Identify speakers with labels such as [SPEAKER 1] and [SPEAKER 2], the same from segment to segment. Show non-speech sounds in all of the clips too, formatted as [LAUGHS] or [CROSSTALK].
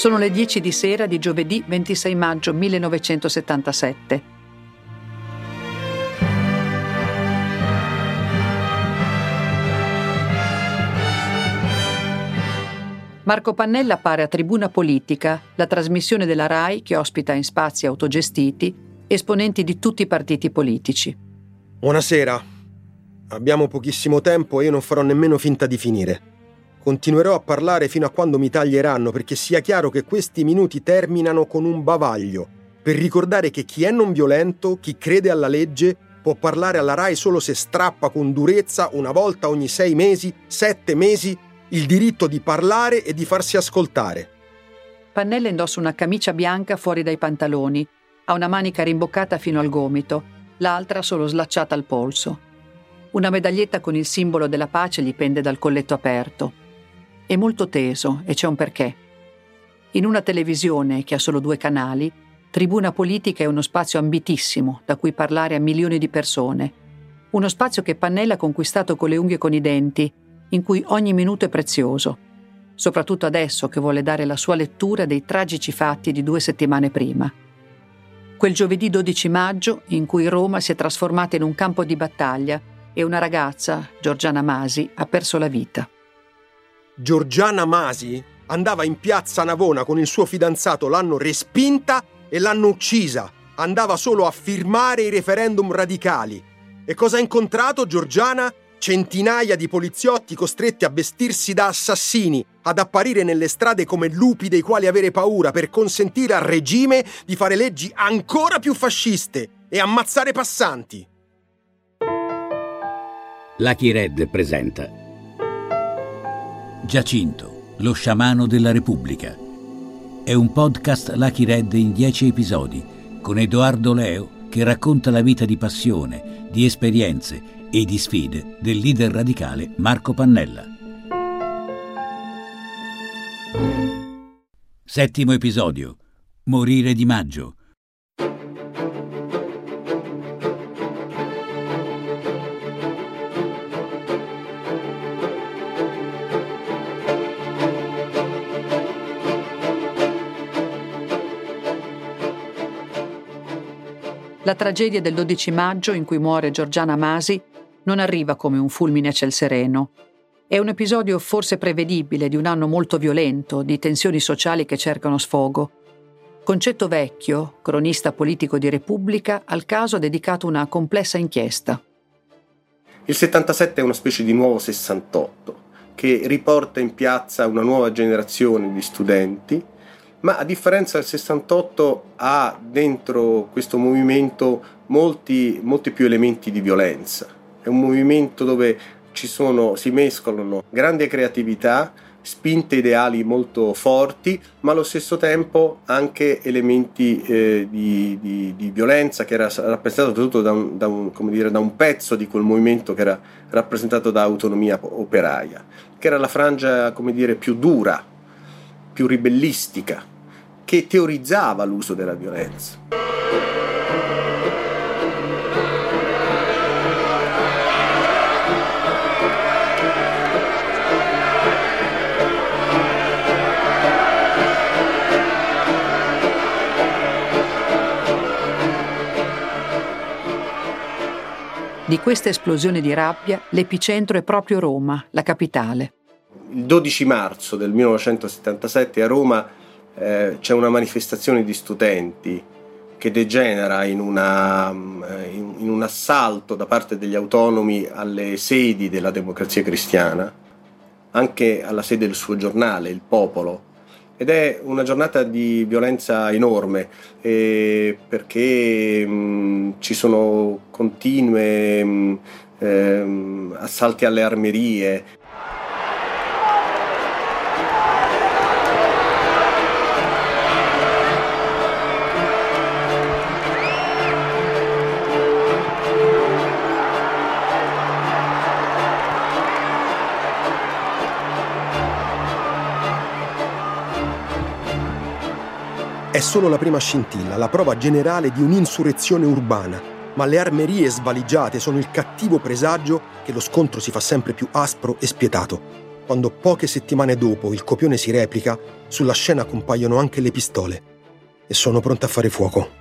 [SPEAKER 1] Sono le 10 di sera di giovedì 26 maggio 1977. Marco Pannella appare a Tribuna Politica, la trasmissione della RAI che ospita in spazi autogestiti esponenti di tutti i partiti politici.
[SPEAKER 2] Buonasera. Abbiamo pochissimo tempo e io non farò nemmeno finta di finire. Continuerò a parlare fino a quando mi taglieranno perché sia chiaro che questi minuti terminano con un bavaglio, per ricordare che chi è non violento, chi crede alla legge, può parlare alla RAI solo se strappa con durezza una volta ogni sei mesi, sette mesi, il diritto di parlare e di farsi ascoltare.
[SPEAKER 1] Pannella indossa una camicia bianca fuori dai pantaloni, ha una manica rimboccata fino al gomito, l'altra solo slacciata al polso. Una medaglietta con il simbolo della pace gli pende dal colletto aperto. È molto teso e c'è un perché. In una televisione che ha solo due canali, Tribuna Politica è uno spazio ambitissimo da cui parlare a milioni di persone. Uno spazio che Pannella ha conquistato con le unghie e con i denti, in cui ogni minuto è prezioso, soprattutto adesso che vuole dare la sua lettura dei tragici fatti di due settimane prima. Quel giovedì 12 maggio in cui Roma si è trasformata in un campo di battaglia e una ragazza, Giorgiana Masi, ha perso la vita.
[SPEAKER 2] Giorgiana Masi andava in piazza Navona con il suo fidanzato, l'hanno respinta e l'hanno uccisa. Andava solo a firmare i referendum radicali. E cosa ha incontrato Giorgiana? Centinaia di poliziotti costretti a vestirsi da assassini, ad apparire nelle strade come lupi dei quali avere paura per consentire al regime di fare leggi ancora più fasciste e ammazzare passanti.
[SPEAKER 3] Lucky Red presenta Giacinto, lo sciamano della Repubblica. È un podcast Lucky Red in dieci episodi, con Edoardo Leo che racconta la vita di passione, di esperienze e di sfide del leader radicale Marco Pannella. Settimo episodio. Morire di maggio
[SPEAKER 1] La tragedia del 12 maggio in cui muore Giorgiana Masi non arriva come un fulmine a ciel sereno. È un episodio forse prevedibile di un anno molto violento, di tensioni sociali che cercano sfogo. Concetto Vecchio, cronista politico di Repubblica, al caso ha dedicato una complessa inchiesta.
[SPEAKER 4] Il 77 è una specie di nuovo 68 che riporta in piazza una nuova generazione di studenti ma a differenza del 68 ha dentro questo movimento molti, molti più elementi di violenza. È un movimento dove sono, si mescolano grande creatività, spinte ideali molto forti, ma allo stesso tempo anche elementi eh, di, di, di, violenza che era rappresentato soprattutto da un, da, un, dire, da un, pezzo di quel movimento che era rappresentato da autonomia operaia, che era la frangia dire, più dura, più ribellistica, che teorizzava l'uso della violenza.
[SPEAKER 1] Di questa esplosione di rabbia l'epicentro è proprio Roma, la capitale.
[SPEAKER 4] Il 12 marzo del 1977 a Roma eh, c'è una manifestazione di studenti che degenera in, una, eh, in, un assalto da parte degli autonomi alle sedi della democrazia cristiana, anche alla sede del suo giornale, Il Popolo. Ed è una giornata di violenza enorme eh, perché mh, ci sono continue mh, eh, assalti alle armerie,
[SPEAKER 2] È solo la prima scintilla, la prova generale di un'insurrezione urbana, ma le armerie svaligiate sono il cattivo presagio che lo scontro si fa sempre più aspro e spietato. quando poche settimane dopo il copione si replica, sulla scena compaiono anche le pistole e sono pronte a fare fuoco.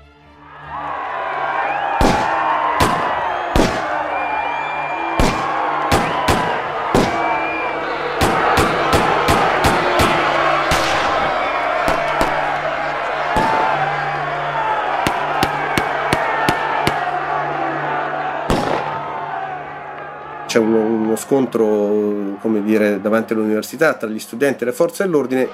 [SPEAKER 4] C'è uno, uno scontro come dire, davanti all'università tra gli studenti e le forze dell'ordine.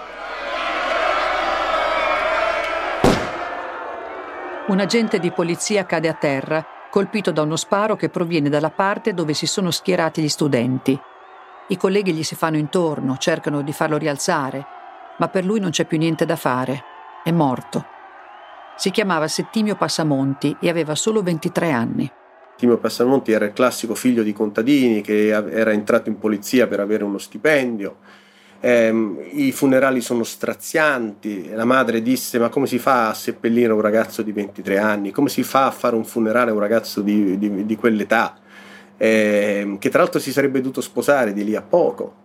[SPEAKER 1] Un agente di polizia cade a terra, colpito da uno sparo che proviene dalla parte dove si sono schierati gli studenti. I colleghi gli si fanno intorno, cercano di farlo rialzare, ma per lui non c'è più niente da fare. È morto. Si chiamava Settimio Passamonti e aveva solo 23 anni.
[SPEAKER 4] Timio Passamonti era il classico figlio di contadini che era entrato in polizia per avere uno stipendio. Eh, I funerali sono strazianti. La madre disse: Ma come si fa a seppellire un ragazzo di 23 anni? Come si fa a fare un funerale a un ragazzo di, di, di quell'età? Eh, che tra l'altro si sarebbe dovuto sposare di lì a poco.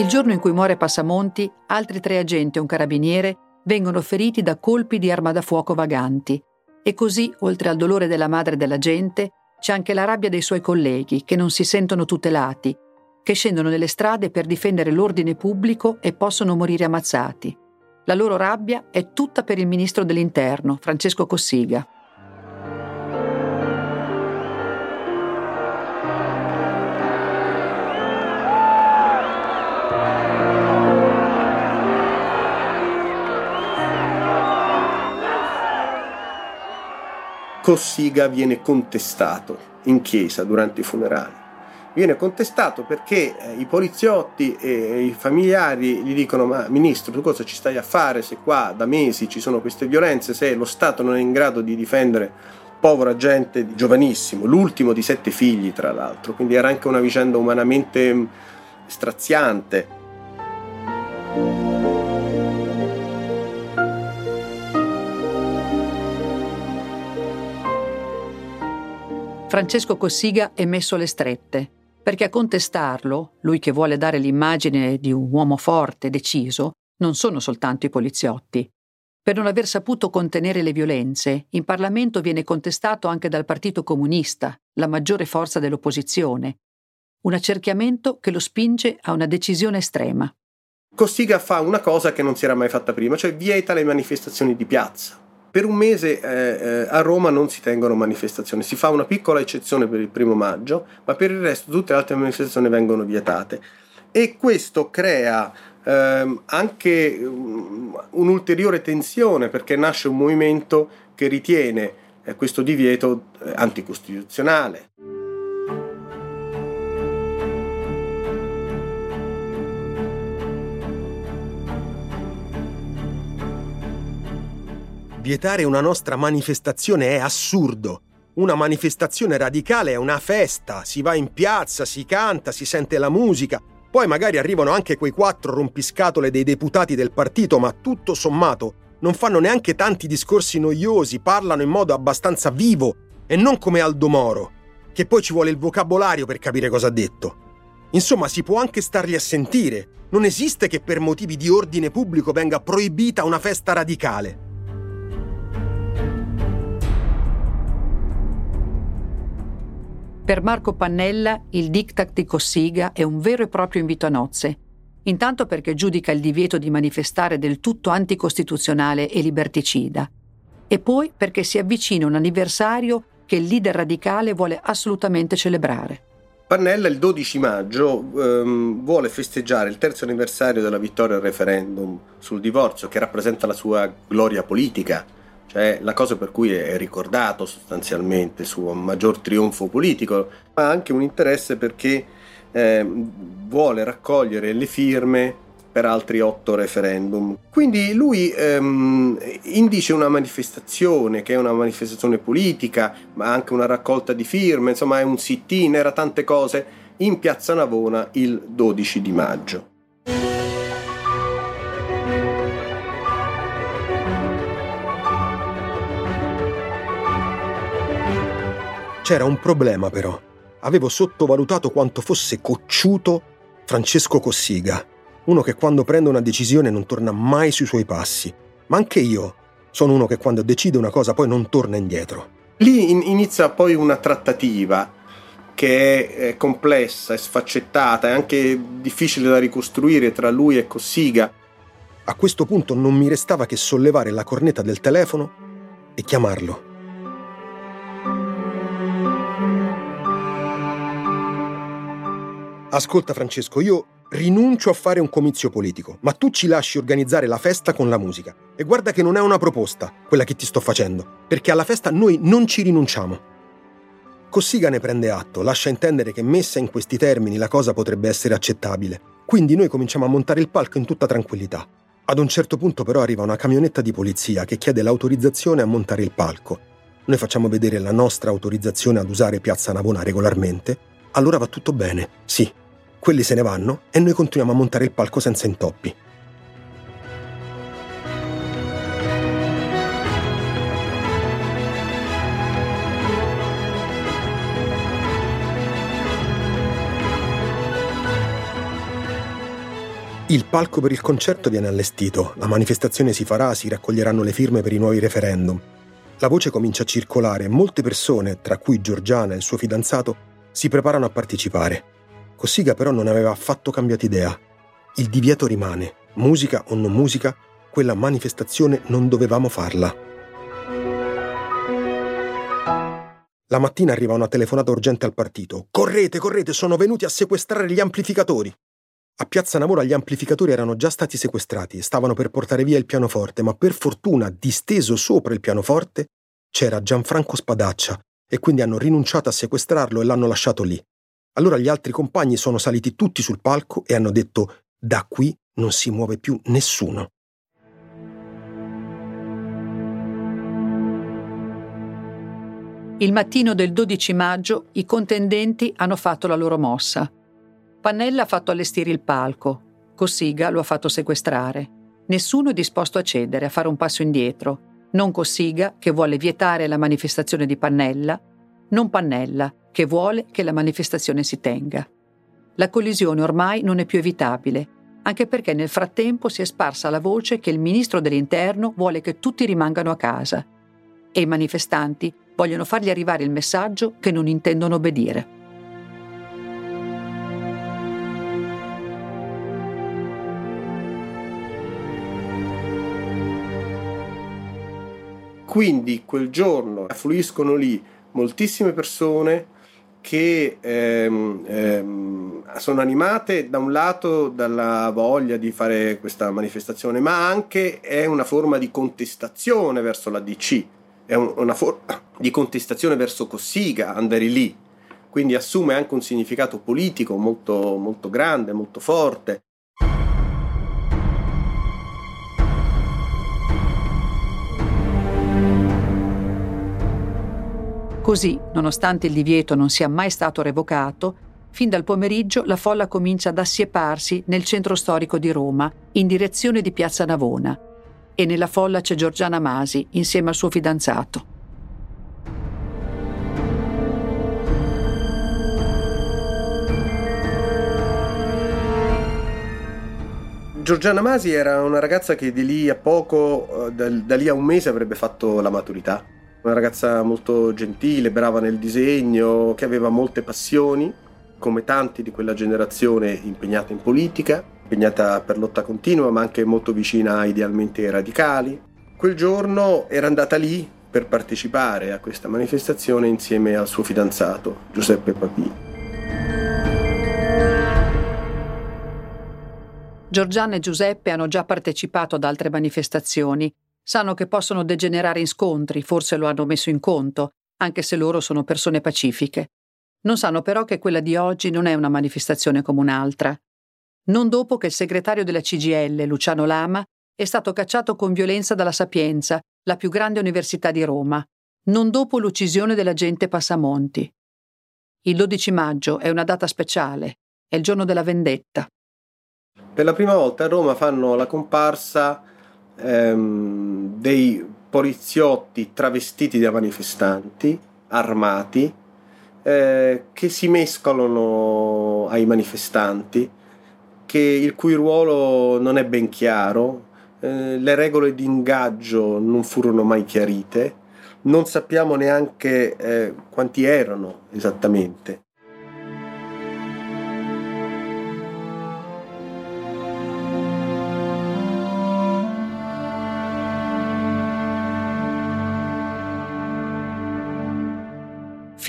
[SPEAKER 1] Il giorno in cui muore Passamonti, altri tre agenti e un carabiniere vengono feriti da colpi di arma da fuoco vaganti. E così, oltre al dolore della madre della gente, c'è anche la rabbia dei suoi colleghi, che non si sentono tutelati, che scendono nelle strade per difendere l'ordine pubblico e possono morire ammazzati. La loro rabbia è tutta per il ministro dell'Interno, Francesco Cossiga.
[SPEAKER 4] Cossiga viene contestato in chiesa durante i funerali. Viene contestato perché eh, i poliziotti e i familiari gli dicono ma ministro tu cosa ci stai a fare se qua da mesi ci sono queste violenze, se lo Stato non è in grado di difendere povera gente giovanissimo, l'ultimo di sette figli tra l'altro, quindi era anche una vicenda umanamente straziante.
[SPEAKER 1] Francesco Cossiga è messo alle strette, perché a contestarlo, lui che vuole dare l'immagine di un uomo forte, deciso, non sono soltanto i poliziotti. Per non aver saputo contenere le violenze, in Parlamento viene contestato anche dal Partito Comunista, la maggiore forza dell'opposizione. Un accerchiamento che lo spinge a una decisione estrema.
[SPEAKER 4] Cossiga fa una cosa che non si era mai fatta prima, cioè vieta le manifestazioni di piazza. Per un mese eh, eh, a Roma non si tengono manifestazioni, si fa una piccola eccezione per il primo maggio, ma per il resto tutte le altre manifestazioni vengono vietate. E questo crea ehm, anche um, un'ulteriore tensione perché nasce un movimento che ritiene eh, questo divieto eh, anticostituzionale.
[SPEAKER 2] Vietare una nostra manifestazione è assurdo. Una manifestazione radicale è una festa, si va in piazza, si canta, si sente la musica, poi magari arrivano anche quei quattro rompiscatole dei deputati del partito, ma tutto sommato non fanno neanche tanti discorsi noiosi, parlano in modo abbastanza vivo e non come Aldo Moro, che poi ci vuole il vocabolario per capire cosa ha detto. Insomma, si può anche starli a sentire. Non esiste che per motivi di ordine pubblico venga proibita una festa radicale.
[SPEAKER 1] Per Marco Pannella il diktat di Cossiga è un vero e proprio invito a nozze. Intanto perché giudica il divieto di manifestare del tutto anticostituzionale e liberticida. E poi perché si avvicina un anniversario che il leader radicale vuole assolutamente celebrare.
[SPEAKER 4] Pannella il 12 maggio ehm, vuole festeggiare il terzo anniversario della vittoria al referendum sul divorzio che rappresenta la sua gloria politica cioè la cosa per cui è ricordato sostanzialmente suo maggior trionfo politico, ma anche un interesse perché eh, vuole raccogliere le firme per altri otto referendum. Quindi lui ehm, indice una manifestazione che è una manifestazione politica, ma anche una raccolta di firme, insomma è un sit-in, era tante cose in Piazza Navona il 12 di maggio.
[SPEAKER 2] C'era un problema però. Avevo sottovalutato quanto fosse cocciuto Francesco Cossiga, uno che quando prende una decisione non torna mai sui suoi passi. Ma anche io sono uno che quando decide una cosa poi non torna indietro.
[SPEAKER 4] Lì in- inizia poi una trattativa che è complessa, è sfaccettata, è anche difficile da ricostruire tra lui e Cossiga.
[SPEAKER 2] A questo punto non mi restava che sollevare la cornetta del telefono e chiamarlo. Ascolta Francesco, io rinuncio a fare un comizio politico, ma tu ci lasci organizzare la festa con la musica. E guarda che non è una proposta, quella che ti sto facendo, perché alla festa noi non ci rinunciamo. Cossiga ne prende atto, lascia intendere che messa in questi termini la cosa potrebbe essere accettabile. Quindi noi cominciamo a montare il palco in tutta tranquillità. Ad un certo punto però arriva una camionetta di polizia che chiede l'autorizzazione a montare il palco. Noi facciamo vedere la nostra autorizzazione ad usare Piazza Navona regolarmente. Allora va tutto bene, sì, quelli se ne vanno e noi continuiamo a montare il palco senza intoppi. Il palco per il concerto viene allestito, la manifestazione si farà, si raccoglieranno le firme per i nuovi referendum. La voce comincia a circolare e molte persone, tra cui Giorgiana e il suo fidanzato, si preparano a partecipare. Cossiga però non aveva affatto cambiato idea. Il divieto rimane, musica o non musica, quella manifestazione non dovevamo farla. La mattina arriva una telefonata urgente al partito. Correte, correte, sono venuti a sequestrare gli amplificatori. A Piazza Navona gli amplificatori erano già stati sequestrati e stavano per portare via il pianoforte, ma per fortuna, disteso sopra il pianoforte, c'era Gianfranco Spadaccia e quindi hanno rinunciato a sequestrarlo e l'hanno lasciato lì. Allora gli altri compagni sono saliti tutti sul palco e hanno detto da qui non si muove più nessuno.
[SPEAKER 1] Il mattino del 12 maggio i contendenti hanno fatto la loro mossa. Pannella ha fatto allestire il palco, Cossiga lo ha fatto sequestrare. Nessuno è disposto a cedere, a fare un passo indietro. Non Cossiga, che vuole vietare la manifestazione di Pannella, non Pannella, che vuole che la manifestazione si tenga. La collisione ormai non è più evitabile, anche perché nel frattempo si è sparsa la voce che il ministro dell'Interno vuole che tutti rimangano a casa e i manifestanti vogliono fargli arrivare il messaggio che non intendono obbedire.
[SPEAKER 4] Quindi quel giorno affluiscono lì moltissime persone che ehm, ehm, sono animate da un lato dalla voglia di fare questa manifestazione, ma anche è una forma di contestazione verso la DC, è un, una forma [COUGHS] di contestazione verso Cossiga andare lì, quindi assume anche un significato politico molto, molto grande, molto forte.
[SPEAKER 1] Così, nonostante il divieto non sia mai stato revocato, fin dal pomeriggio la folla comincia ad assieparsi nel centro storico di Roma, in direzione di Piazza Navona. E nella folla c'è Giorgiana Masi, insieme al suo fidanzato.
[SPEAKER 4] Giorgiana Masi era una ragazza che di lì a poco, eh, da, da lì a un mese avrebbe fatto la maturità una ragazza molto gentile, brava nel disegno, che aveva molte passioni, come tanti di quella generazione impegnata in politica, impegnata per lotta continua, ma anche molto vicina a idealmente radicali. Quel giorno era andata lì per partecipare a questa manifestazione insieme al suo fidanzato, Giuseppe Papì.
[SPEAKER 1] Giorgiana e Giuseppe hanno già partecipato ad altre manifestazioni Sanno che possono degenerare in scontri, forse lo hanno messo in conto, anche se loro sono persone pacifiche. Non sanno però che quella di oggi non è una manifestazione come un'altra. Non dopo che il segretario della CGL, Luciano Lama, è stato cacciato con violenza dalla Sapienza, la più grande università di Roma. Non dopo l'uccisione dell'agente Passamonti. Il 12 maggio è una data speciale, è il giorno della vendetta.
[SPEAKER 4] Per la prima volta a Roma fanno la comparsa ehm, dei poliziotti travestiti da manifestanti, armati, eh, che si mescolano ai manifestanti, che, il cui ruolo non è ben chiaro, eh, le regole di ingaggio non furono mai chiarite, non sappiamo neanche eh, quanti erano esattamente.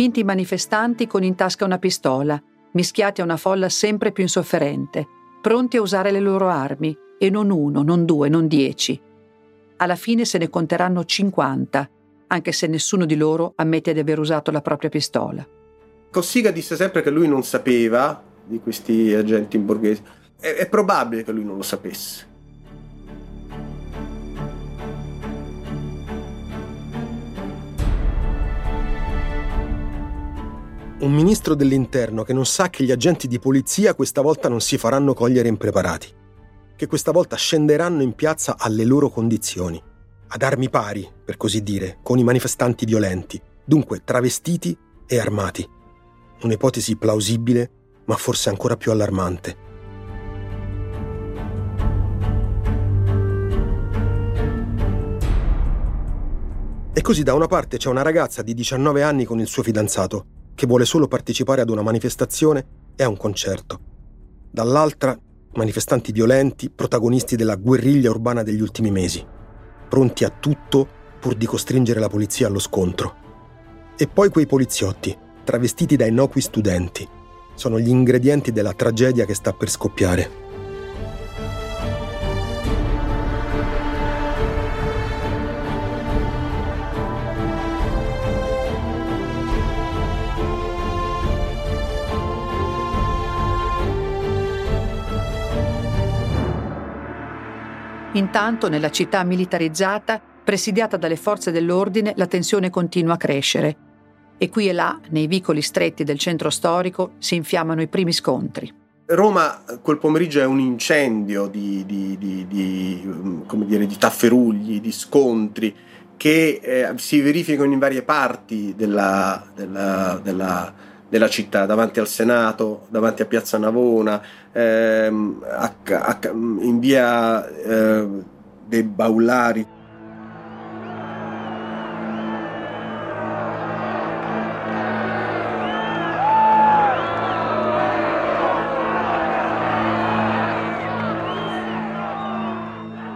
[SPEAKER 1] Finti manifestanti con in tasca una pistola, mischiati a una folla sempre più insofferente, pronti a usare le loro armi, e non uno, non due, non dieci. Alla fine se ne conteranno 50, anche se nessuno di loro ammette di aver usato la propria pistola.
[SPEAKER 4] Cossiga disse sempre che lui non sapeva di questi agenti in borghese. È, è probabile che lui non lo sapesse.
[SPEAKER 2] Un ministro dell'interno che non sa che gli agenti di polizia questa volta non si faranno cogliere impreparati, che questa volta scenderanno in piazza alle loro condizioni, ad armi pari, per così dire, con i manifestanti violenti, dunque travestiti e armati. Un'ipotesi plausibile, ma forse ancora più allarmante. E così da una parte c'è una ragazza di 19 anni con il suo fidanzato, che vuole solo partecipare ad una manifestazione e a un concerto. Dall'altra, manifestanti violenti, protagonisti della guerriglia urbana degli ultimi mesi, pronti a tutto pur di costringere la polizia allo scontro. E poi quei poliziotti, travestiti da innocui studenti, sono gli ingredienti della tragedia che sta per scoppiare.
[SPEAKER 1] Intanto, nella città militarizzata, presidiata dalle forze dell'ordine, la tensione continua a crescere. E qui e là, nei vicoli stretti del centro storico, si infiammano i primi scontri.
[SPEAKER 4] Roma quel pomeriggio è un incendio di, di, di, di dire, tafferugli, di scontri che eh, si verificano in varie parti della, della, della della città, davanti al Senato, davanti a Piazza Navona, ehm, a, a, in via eh, dei Baulari.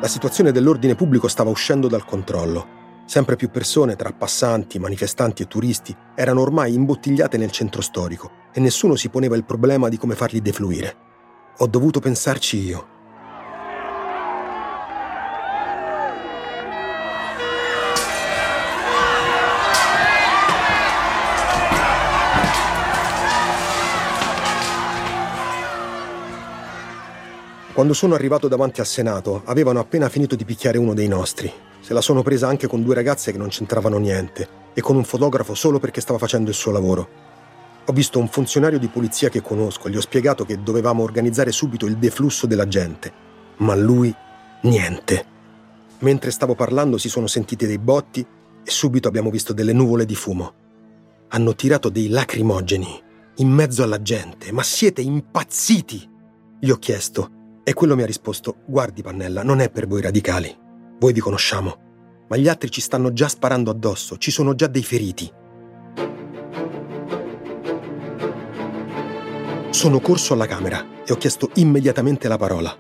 [SPEAKER 2] La situazione dell'ordine pubblico stava uscendo dal controllo. Sempre più persone, tra passanti, manifestanti e turisti, erano ormai imbottigliate nel centro storico e nessuno si poneva il problema di come farli defluire. Ho dovuto pensarci io. Quando sono arrivato davanti al Senato, avevano appena finito di picchiare uno dei nostri. Se la sono presa anche con due ragazze che non c'entravano niente e con un fotografo solo perché stava facendo il suo lavoro. Ho visto un funzionario di polizia che conosco, gli ho spiegato che dovevamo organizzare subito il deflusso della gente. Ma lui, niente. Mentre stavo parlando si sono sentiti dei botti e subito abbiamo visto delle nuvole di fumo. Hanno tirato dei lacrimogeni in mezzo alla gente. Ma siete impazziti! Gli ho chiesto e quello mi ha risposto, guardi Pannella, non è per voi radicali. Voi vi conosciamo, ma gli altri ci stanno già sparando addosso, ci sono già dei feriti. Sono corso alla Camera e ho chiesto immediatamente la parola.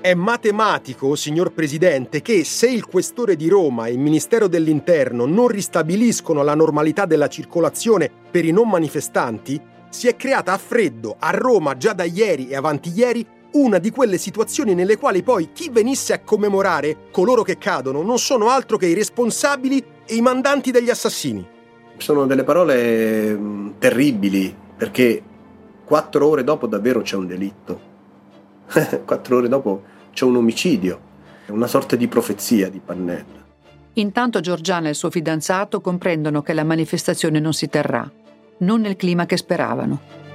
[SPEAKER 2] È matematico, signor Presidente, che se il questore di Roma e il Ministero dell'Interno non ristabiliscono la normalità della circolazione per i non manifestanti, si è creata a freddo a Roma già da ieri e avanti ieri una di quelle situazioni nelle quali poi chi venisse a commemorare coloro che cadono non sono altro che i responsabili e i mandanti degli assassini.
[SPEAKER 4] Sono delle parole mm, terribili perché quattro ore dopo davvero c'è un delitto. [LAUGHS] quattro ore dopo c'è un omicidio. È una sorta di profezia di Pannella.
[SPEAKER 1] Intanto Giorgiana e il suo fidanzato comprendono che la manifestazione non si terrà. non nel clima che speravano.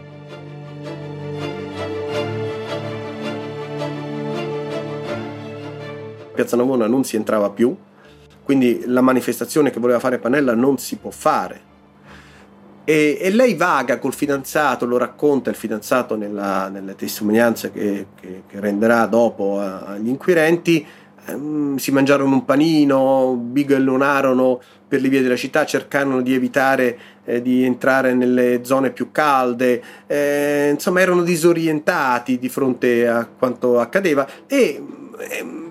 [SPEAKER 4] Piazza Navona non si entrava più, quindi la manifestazione che voleva fare Panella non si può fare. E, e lei vaga col fidanzato, lo racconta il fidanzato nella, nelle testimonianze che, che, che renderà dopo agli inquirenti, ehm, si mangiarono un panino, bigallonarono per le vie della città, cercarono di evitare eh, di entrare nelle zone più calde, eh, insomma erano disorientati di fronte a quanto accadeva e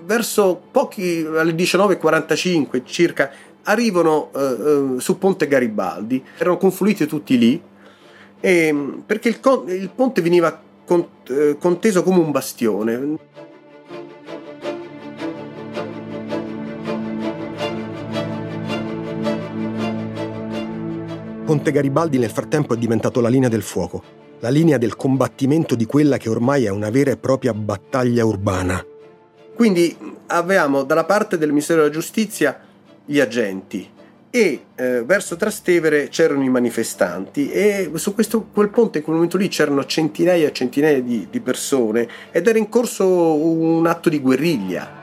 [SPEAKER 4] verso pochi alle 19.45 circa arrivano eh, eh, su Ponte Garibaldi, erano confluiti tutti lì e, perché il, il ponte veniva eh, conteso come un bastione.
[SPEAKER 2] Ponte Garibaldi nel frattempo è diventato la linea del fuoco, la linea del combattimento di quella che ormai è una vera e propria battaglia urbana.
[SPEAKER 4] Quindi avevamo dalla parte del Ministero della Giustizia gli agenti e eh, verso Trastevere c'erano i manifestanti e su questo, quel ponte in quel momento lì c'erano centinaia e centinaia di, di persone ed era in corso un atto di guerriglia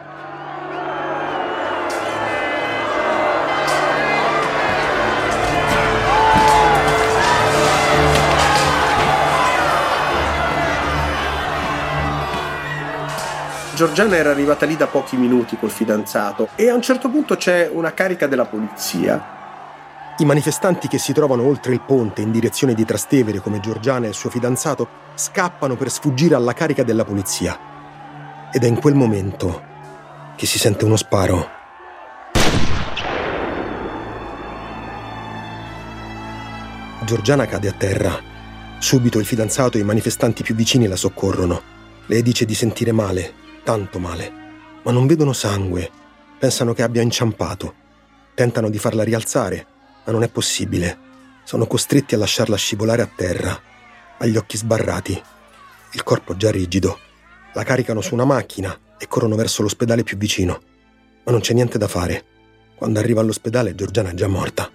[SPEAKER 4] Giorgiana era arrivata lì da pochi minuti col fidanzato e a un certo punto c'è una carica della polizia.
[SPEAKER 2] I manifestanti che si trovano oltre il ponte in direzione di Trastevere come Giorgiana e il suo fidanzato scappano per sfuggire alla carica della polizia. Ed è in quel momento che si sente uno sparo. Giorgiana cade a terra. Subito il fidanzato e i manifestanti più vicini la soccorrono. Le dice di sentire male tanto male, ma non vedono sangue, pensano che abbia inciampato. Tentano di farla rialzare, ma non è possibile. Sono costretti a lasciarla scivolare a terra, ha gli occhi sbarrati, il corpo già rigido. La caricano su una macchina e corrono verso l'ospedale più vicino. Ma non c'è niente da fare. Quando arriva all'ospedale Giorgiana è già morta.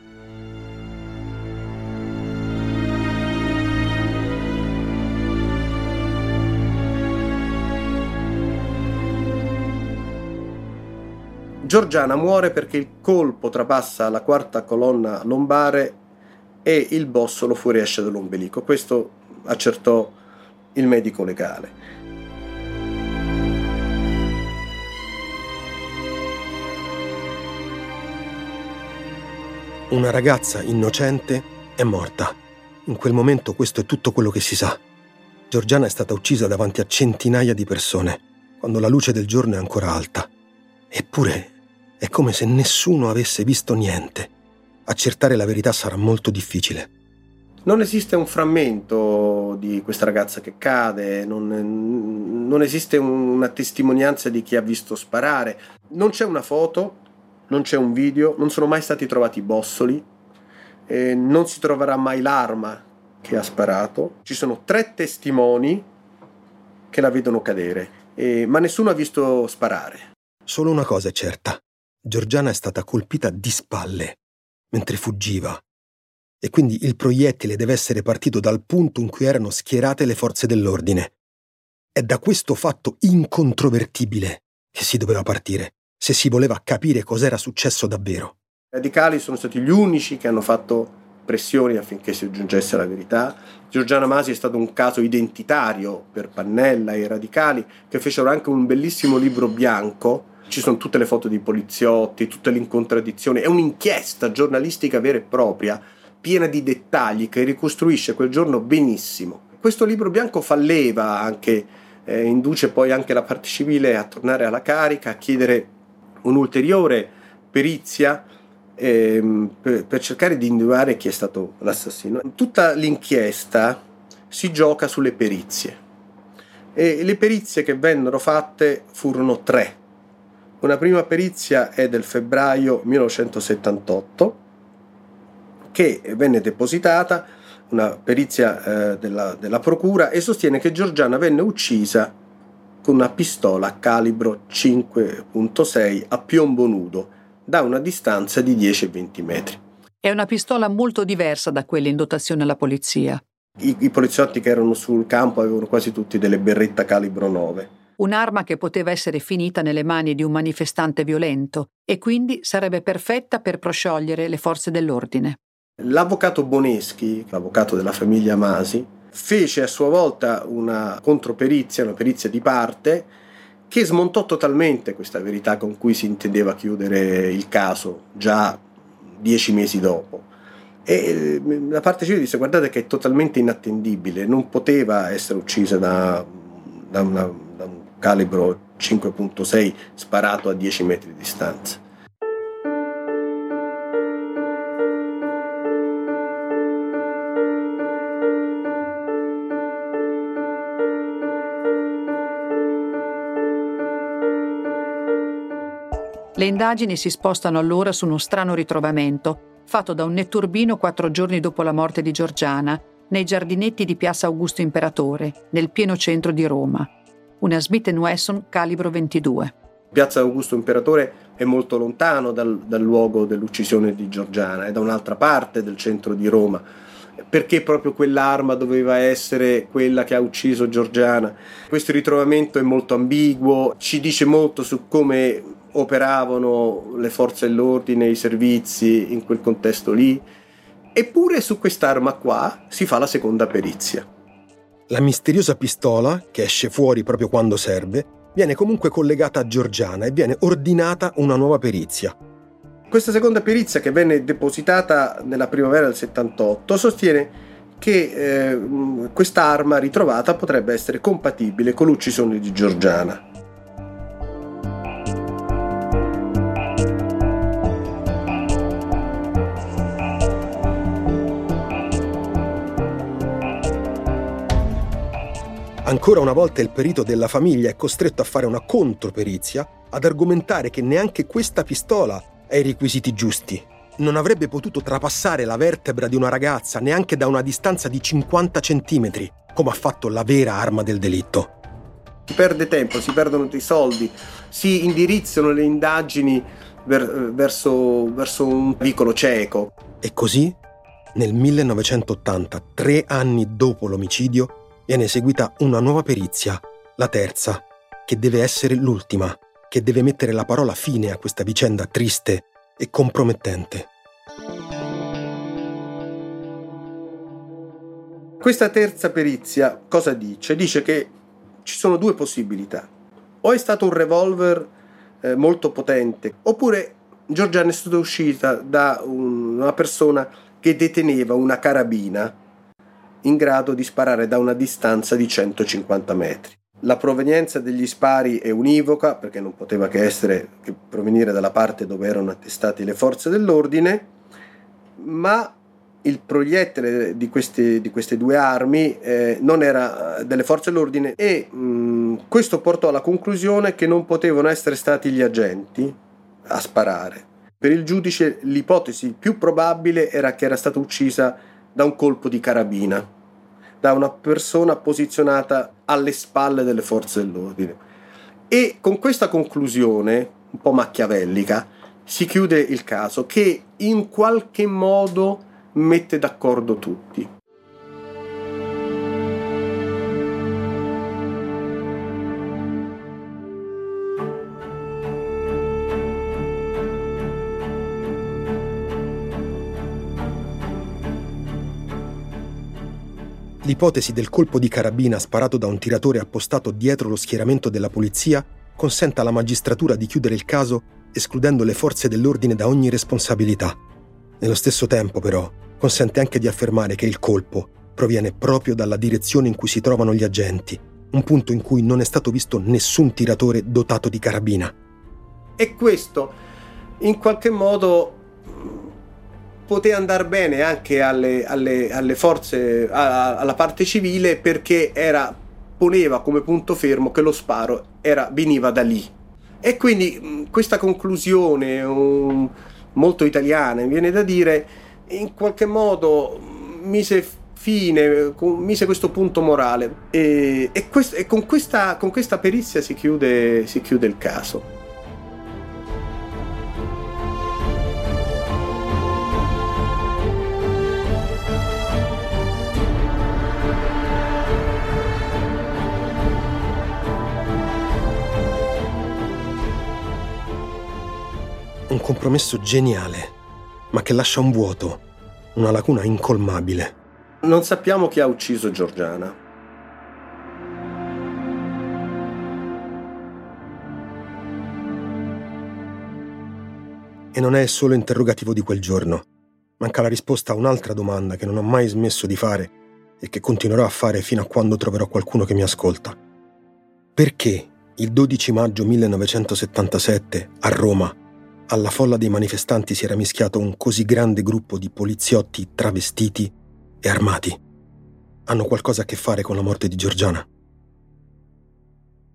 [SPEAKER 4] Giorgiana muore perché il colpo trapassa la quarta colonna lombare e il bossolo fuoriesce dall'ombelico. Questo accertò il medico legale.
[SPEAKER 2] Una ragazza innocente è morta. In quel momento questo è tutto quello che si sa. Giorgiana è stata uccisa davanti a centinaia di persone, quando la luce del giorno è ancora alta. Eppure è come se nessuno avesse visto niente. Accertare la verità sarà molto difficile.
[SPEAKER 4] Non esiste un frammento di questa ragazza che cade, non, non esiste una testimonianza di chi ha visto sparare, non c'è una foto, non c'è un video, non sono mai stati trovati bossoli, eh, non si troverà mai l'arma che ha sparato. Ci sono tre testimoni che la vedono cadere, eh, ma nessuno ha visto sparare.
[SPEAKER 2] Solo una cosa è certa. Giorgiana è stata colpita di spalle mentre fuggiva e quindi il proiettile deve essere partito dal punto in cui erano schierate le forze dell'ordine. È da questo fatto incontrovertibile che si doveva partire, se si voleva capire cos'era successo davvero.
[SPEAKER 4] I radicali sono stati gli unici che hanno fatto pressioni affinché si giungesse alla verità. Giorgiana Masi è stato un caso identitario per Pannella e i radicali che fecero anche un bellissimo libro bianco ci sono tutte le foto dei poliziotti, tutte le incontradizioni, è un'inchiesta giornalistica vera e propria, piena di dettagli, che ricostruisce quel giorno benissimo. Questo libro bianco fa leva anche, eh, induce poi anche la parte civile a tornare alla carica, a chiedere un'ulteriore perizia ehm, per, per cercare di individuare chi è stato l'assassino. Tutta l'inchiesta si gioca sulle perizie e le perizie che vennero fatte furono tre una prima perizia è del febbraio 1978 che venne depositata, una perizia eh, della, della procura, e sostiene che Giorgiana venne uccisa con una pistola calibro 5.6 a piombo nudo da una distanza di 10-20 metri.
[SPEAKER 1] È una pistola molto diversa da quelle in dotazione alla polizia.
[SPEAKER 4] I, I, poliziotti che erano sul campo avevano quasi tutti delle berretta calibro 9.
[SPEAKER 1] Un'arma che poteva essere finita nelle mani di un manifestante violento e quindi sarebbe perfetta per prosciogliere le forze dell'ordine.
[SPEAKER 4] L'avvocato Boneschi, l'avvocato della famiglia Masi, fece a sua volta una controperizia, una perizia di parte, che smontò totalmente questa verità con cui si intendeva chiudere il caso già dieci mesi dopo. E eh, la parte civile disse guardate che è totalmente inattendibile, non poteva essere uccisa da, da, una, calibro 5.6 sparato a 10 metri di distanza.
[SPEAKER 1] Le indagini si spostano allora su uno strano ritrovamento, fatto da un netturbino quattro giorni dopo la morte di Giorgiana, nei giardinetti di Piazza Augusto Imperatore, nel pieno centro di Roma. Una Smith Wesson calibro 22.
[SPEAKER 4] Piazza Augusto Imperatore è molto lontano dal, dal luogo dell'uccisione di Giorgiana, è da un'altra parte del centro di Roma. Perché proprio quell'arma doveva essere quella che ha ucciso Giorgiana? Questo ritrovamento è molto ambiguo, ci dice molto su come operavano le forze dell'ordine, i servizi in quel contesto lì. Eppure su quest'arma qua si fa la seconda perizia.
[SPEAKER 2] La misteriosa pistola, che esce fuori proprio quando serve, viene comunque collegata a Giorgiana e viene ordinata una nuova perizia.
[SPEAKER 4] Questa seconda perizia, che venne depositata nella primavera del 78, sostiene che eh, questa arma ritrovata potrebbe essere compatibile con l'uccisione di Giorgiana.
[SPEAKER 2] Ancora una volta il perito della famiglia è costretto a fare una controperizia, ad argomentare che neanche questa pistola ha i requisiti giusti. Non avrebbe potuto trapassare la vertebra di una ragazza neanche da una distanza di 50 cm, come ha fatto la vera arma del delitto.
[SPEAKER 4] Si perde tempo, si perdono dei soldi, si indirizzano le indagini ver- verso, verso un vicolo cieco.
[SPEAKER 2] E così, nel 1980, tre anni dopo l'omicidio, viene eseguita una nuova perizia, la terza, che deve essere l'ultima, che deve mettere la parola fine a questa vicenda triste e compromettente.
[SPEAKER 4] Questa terza perizia cosa dice? Dice che ci sono due possibilità. O è stato un revolver eh, molto potente, oppure Giorgiana è stata uscita da una persona che deteneva una carabina in grado di sparare da una distanza di 150 metri. La provenienza degli spari è univoca perché non poteva che essere che provenire dalla parte dove erano attestate le forze dell'ordine, ma il proiettile di queste, di queste due armi eh, non era delle forze dell'ordine e mh, mm, questo portò alla conclusione che non potevano essere stati gli agenti a sparare. Per il giudice l'ipotesi più probabile era che era stata uccisa da un colpo di carabina da una persona posizionata alle spalle delle forze dell'ordine. E con questa conclusione, un po' machiavellica, si chiude il caso che in qualche modo mette d'accordo tutti.
[SPEAKER 2] L'ipotesi del colpo di carabina sparato da un tiratore appostato dietro lo schieramento della polizia consente alla magistratura di chiudere il caso escludendo le forze dell'ordine da ogni responsabilità. Nello stesso tempo, però, consente anche di affermare che il colpo proviene proprio dalla direzione in cui si trovano gli agenti, un punto in cui non è stato visto nessun tiratore dotato di carabina.
[SPEAKER 4] E questo, in qualche modo, poteva andare bene anche alle, alle, alle forze, a, alla parte civile perché era, poneva come punto fermo che lo sparo era, veniva da lì. E quindi questa conclusione um, molto italiana, viene da dire, in qualche modo mise fine, mise questo punto morale e, e, quest, e con, questa, con, questa, perizia si chiude, si chiude il caso.
[SPEAKER 2] Compromesso geniale, ma che lascia un vuoto, una lacuna incolmabile.
[SPEAKER 4] Non sappiamo chi ha ucciso Giorgiana.
[SPEAKER 2] E non è il solo interrogativo di quel giorno. Manca la risposta a un'altra domanda che non ho mai smesso di fare e che continuerò a fare fino a quando troverò qualcuno che mi ascolta. Perché il 12 maggio 1977 a Roma alla folla dei manifestanti si era mischiato un così grande gruppo di poliziotti travestiti e armati? Hanno qualcosa a che fare con la morte di Giorgiana?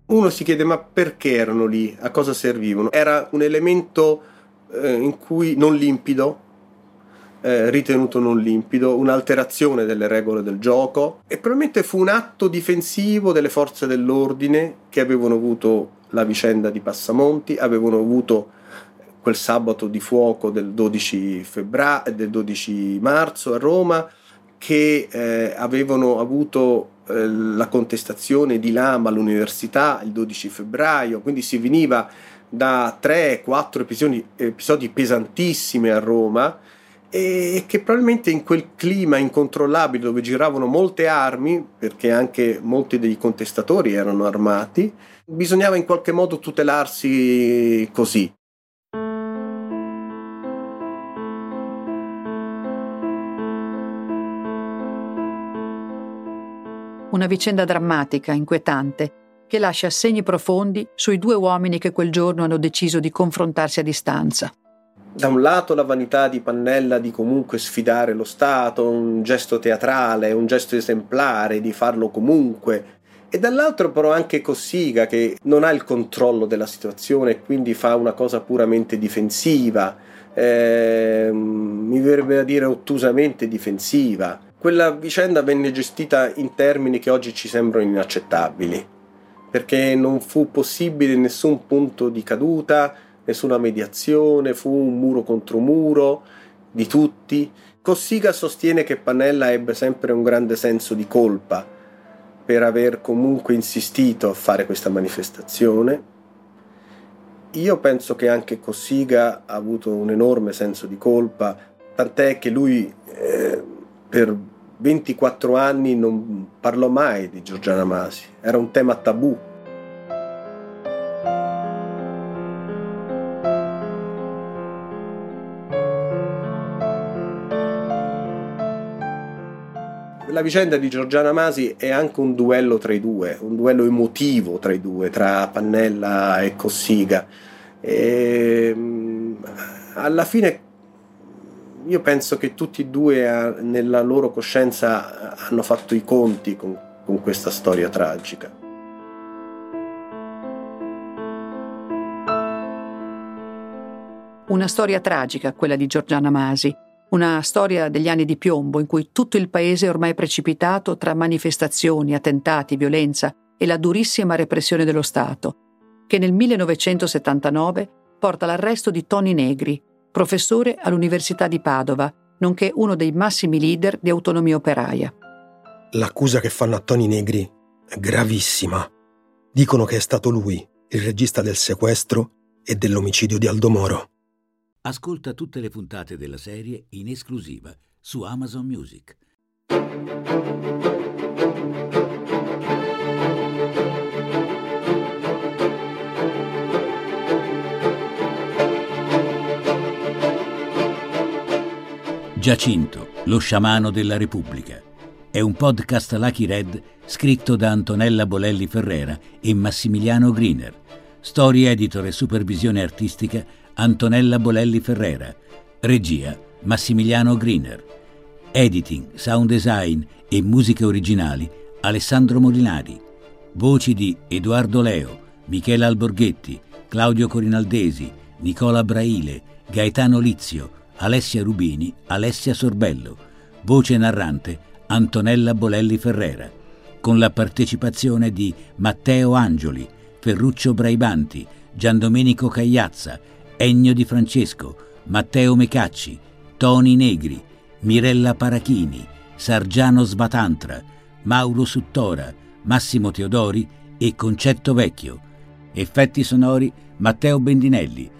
[SPEAKER 4] Uno si chiede ma perché erano lì? A cosa servivano? Era un elemento eh, in cui non limpido, eh, ritenuto non limpido, un'alterazione delle regole del gioco e probabilmente fu un atto difensivo delle forze dell'ordine che avevano avuto la vicenda di Passamonti, avevano avuto quel sabato di fuoco del 12, febbraio, del 12 marzo a Roma, che eh, avevano avuto eh, la contestazione di Lama all'università il 12 febbraio, quindi si veniva da 3-4 episodi, episodi pesantissimi a Roma e che probabilmente in quel clima incontrollabile dove giravano molte armi, perché anche molti dei contestatori erano armati, bisognava in qualche modo tutelarsi così.
[SPEAKER 1] Una vicenda drammatica, inquietante, che lascia segni profondi sui due uomini che quel giorno hanno deciso di confrontarsi a distanza.
[SPEAKER 4] Da un lato la vanità di Pannella di comunque sfidare lo Stato, un gesto teatrale, un gesto esemplare, di farlo comunque, e dall'altro però anche Cossiga che non ha il controllo della situazione e quindi fa una cosa puramente difensiva, eh, mi verrebbe da dire ottusamente difensiva. Quella vicenda venne gestita in termini che oggi ci sembrano inaccettabili perché non fu possibile nessun punto di caduta, nessuna mediazione, fu un muro contro muro di tutti. Cossiga sostiene che Pannella ebbe sempre un grande senso di colpa per aver comunque insistito a fare questa manifestazione. Io penso che anche Cossiga ha avuto un enorme senso di colpa, tant'è che lui eh, per 24 anni non parlò mai di Giorgiana Masi, era un tema tabù. La vicenda di Giorgiana Masi è anche un duello tra i due, un duello emotivo tra i due, tra Pannella e Cossiga. E, mm, alla fine io penso che tutti e due eh, nella loro coscienza hanno fatto i conti con, con questa storia tragica.
[SPEAKER 1] Una storia tragica, quella di Giorgiana Masi, una storia degli anni di piombo in cui tutto il paese è ormai precipitato tra manifestazioni, attentati, violenza e la durissima repressione dello Stato, che nel 1979 porta all'arresto di Tony Negri, professore all'Università di Padova, nonché uno dei massimi leader di autonomia operaia.
[SPEAKER 2] L'accusa che fanno a Tony Negri è gravissima. Dicono che è stato lui, il regista del sequestro e dell'omicidio di Aldo Moro.
[SPEAKER 3] Ascolta tutte le puntate della serie in esclusiva su Amazon Music. Giacinto, lo sciamano della Repubblica. È un podcast Lucky Red scritto da Antonella Bolelli Ferrera e Massimiliano Griner. Storia, editor e supervisione artistica Antonella Bolelli Ferrera. Regia Massimiliano Griner. Editing, sound design e musiche originali Alessandro Molinari. Voci di Edoardo Leo, Michela Alborghetti, Claudio Corinaldesi, Nicola Braile, Gaetano Lizio, Alessia Rubini, Alessia Sorbello, voce narrante Antonella Bolelli Ferrera, con la partecipazione di Matteo Angioli, Ferruccio Braibanti, Giandomenico Cagliazza, Ennio Di Francesco, Matteo Mecacci, Toni Negri, Mirella Parachini, Sargiano Sbatantra, Mauro Suttora, Massimo Teodori e Concetto Vecchio. Effetti sonori Matteo Bendinelli,